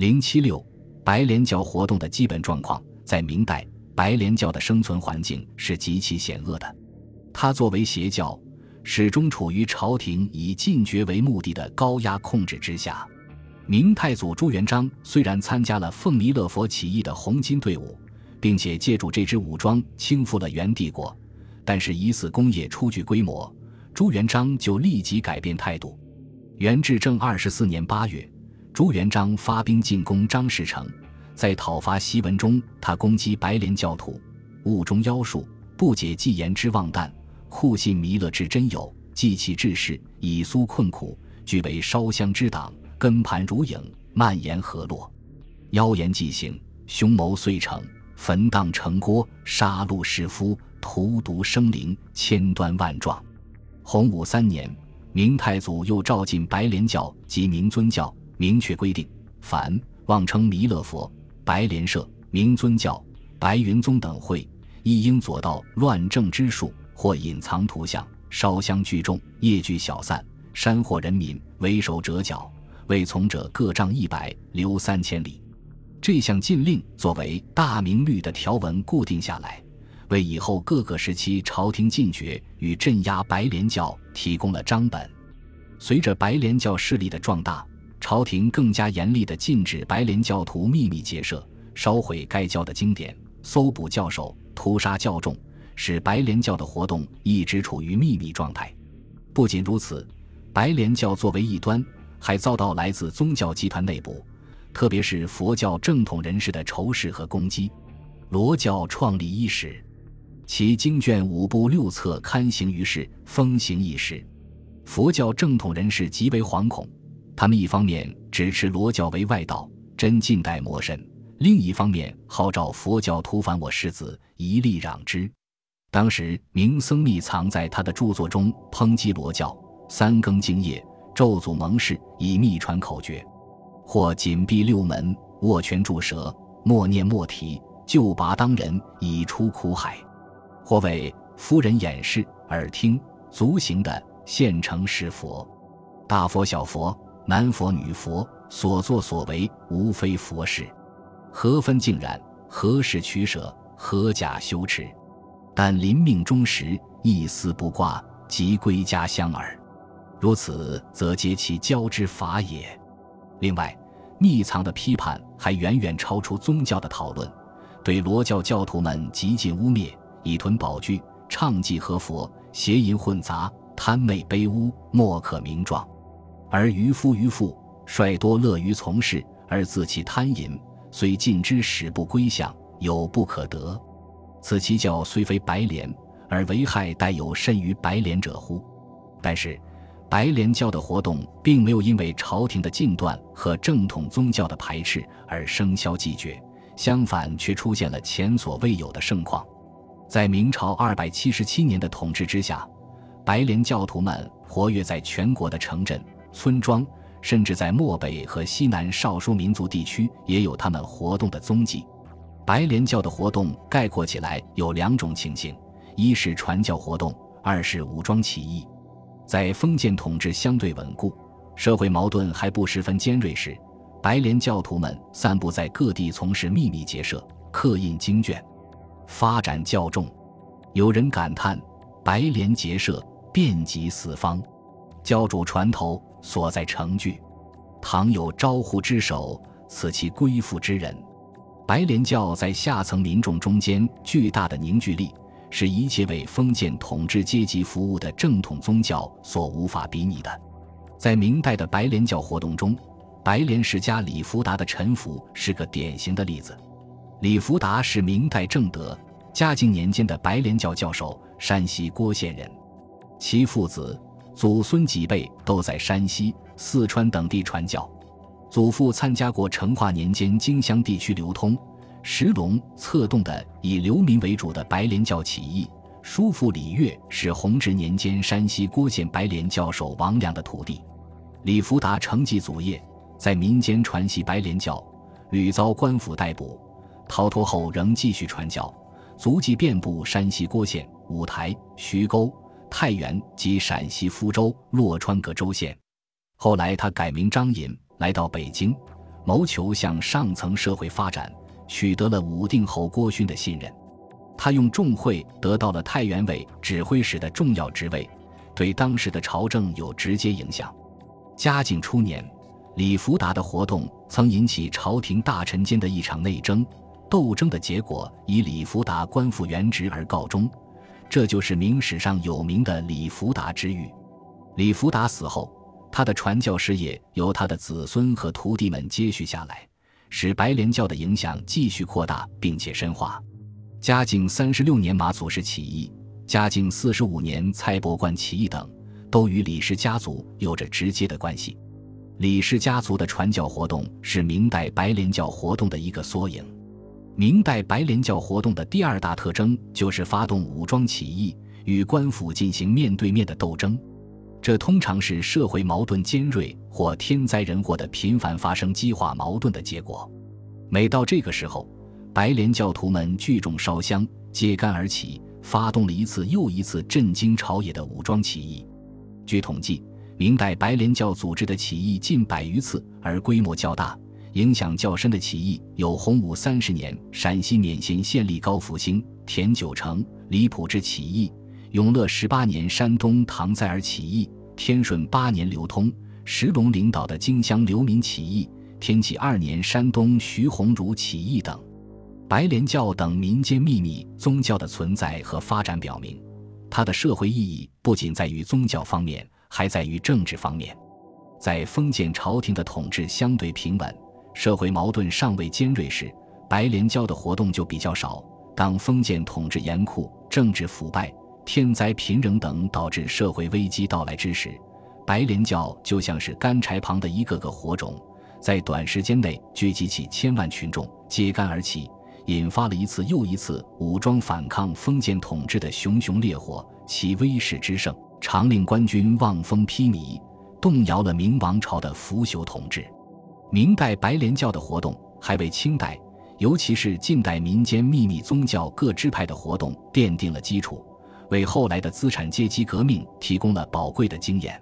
零七六，白莲教活动的基本状况，在明代，白莲教的生存环境是极其险恶的。它作为邪教，始终处于朝廷以禁绝为目的的高压控制之下。明太祖朱元璋虽然参加了奉弥勒佛起义的红巾队伍，并且借助这支武装倾覆了元帝国，但是疑似工业初具规模，朱元璋就立即改变态度。元至正二十四年八月，朱元璋发兵进攻张士诚，在讨伐檄文中，他攻击白莲教徒，误中妖术，不解既言之妄诞，酷信弥勒之真有，记其志士，以苏困苦，俱为烧香之党。根盘如影，蔓延河洛，妖言既行，凶谋遂成，焚荡城郭，杀戮士夫，荼毒生灵，千端万状。洪武三年，明太祖又召进白莲教及明尊教，明确规定：凡妄称弥勒佛、白莲社、明尊教、白云宗等会，亦应左道乱政之术，或隐藏图像，烧香聚众，夜聚小散，山祸人民，为首折角。为从者各杖一百，留三千里。这项禁令作为大明律的条文固定下来，为以后各个时期朝廷禁绝与镇压白莲教提供了章本。随着白莲教势力的壮大，朝廷更加严厉地禁止白莲教徒秘密结社，烧毁该教的经典，搜捕教首，屠杀教众，使白莲教的活动一直处于秘密状态。不仅如此，白莲教作为异端。还遭到来自宗教集团内部，特别是佛教正统人士的仇视和攻击。罗教创立伊始，其经卷五部六册刊行于世，风行一时。佛教正统人士极为惶恐，他们一方面指持罗教为外道，真近代魔神；另一方面号召佛教徒反我世子，一力攘之。当时，明僧密藏在他的著作中抨击罗教，三更经夜。咒诅盟誓，以秘传口诀，或紧闭六门，握拳注舌，默念默提，救拔当人，以出苦海；或为夫人演示，耳听，足行的现成是佛，大佛小佛，男佛女佛，所作所为无非佛事，何分竟然？何时取舍？何假羞耻？但临命终时，一丝不挂，即归家乡耳。如此，则皆其教之法也。另外，密藏的批判还远远超出宗教的讨论，对罗教教徒们极尽污蔑，以囤宝具、唱祭和佛、邪淫混杂、贪媚卑污，莫可名状。而渔夫渔妇率多乐于从事，而自其贪淫，虽尽之，使不归向，有不可得。此其教虽非白莲，而为害殆有甚于白莲者乎？但是。白莲教的活动并没有因为朝廷的禁断和正统宗教的排斥而声消寂绝，相反，却出现了前所未有的盛况。在明朝二百七十七年的统治之下，白莲教徒们活跃在全国的城镇、村庄，甚至在漠北和西南少数民族地区也有他们活动的踪迹。白莲教的活动概括起来有两种情形：一是传教活动，二是武装起义。在封建统治相对稳固、社会矛盾还不十分尖锐时，白莲教徒们散布在各地，从事秘密结社、刻印经卷，发展较重。有人感叹：“白莲结社遍及四方，教主船头所在城聚，倘有招呼之手，此其归附之人。”白莲教在下层民众中间巨大的凝聚力。是一切为封建统治阶级服务的正统宗教所无法比拟的。在明代的白莲教活动中，白莲世家李福达的臣服是个典型的例子。李福达是明代正德、嘉靖年间的白莲教教授，山西郭县人，其父子、祖孙几辈都在山西、四川等地传教。祖父参加过成化年间荆襄地区流通。石龙策动的以流民为主的白莲教起义，叔父李岳是弘治年间山西郭县白莲教授王良的徒弟。李福达承继祖业，在民间传习白莲教，屡遭官府逮捕，逃脱后仍继续传教，足迹遍布山西郭县、五台、徐沟、太原及陕西福州、洛川各州县。后来他改名张隐，来到北京。谋求向上层社会发展，取得了武定侯郭勋的信任。他用重会得到了太原卫指挥使的重要职位，对当时的朝政有直接影响。嘉靖初年，李福达的活动曾引起朝廷大臣间的一场内争，斗争的结果以李福达官复原职而告终，这就是明史上有名的李福达之狱。李福达死后，他的传教事业由他的子孙和徒弟们接续下来，使白莲教的影响继续扩大并且深化。嘉靖三十六年马祖氏起义，嘉靖四十五年蔡伯观起义等，都与李氏家族有着直接的关系。李氏家族的传教活动是明代白莲教活动的一个缩影。明代白莲教活动的第二大特征就是发动武装起义，与官府进行面对面的斗争。这通常是社会矛盾尖锐或天灾人祸的频繁发生激化矛盾的结果。每到这个时候，白莲教徒们聚众烧香，揭竿而起，发动了一次又一次震惊朝野的武装起义。据统计，明代白莲教组织的起义近百余次，而规模较大、影响较深的起义有洪武三十年陕西勉县县吏高福兴、田九成、李普之起义；永乐十八年山东唐在尔起义；天顺八年刘通、石龙领导的荆襄流民起义；天启二年山东徐鸿儒起义等。白莲教等民间秘密宗教的存在和发展表明，它的社会意义不仅在于宗教方面，还在于政治方面。在封建朝廷的统治相对平稳、社会矛盾尚未尖锐时，白莲教的活动就比较少；当封建统治严酷、政治腐败、天灾频仍等导致社会危机到来之时，白莲教就像是干柴旁的一个个火种，在短时间内聚集起千万群众，揭竿而起。引发了一次又一次武装反抗封建统治的熊熊烈火，其威势之盛，常令官军望风披靡，动摇了明王朝的腐朽统治。明代白莲教的活动还为清代，尤其是近代民间秘密宗教各支派的活动奠定了基础，为后来的资产阶级革命提供了宝贵的经验。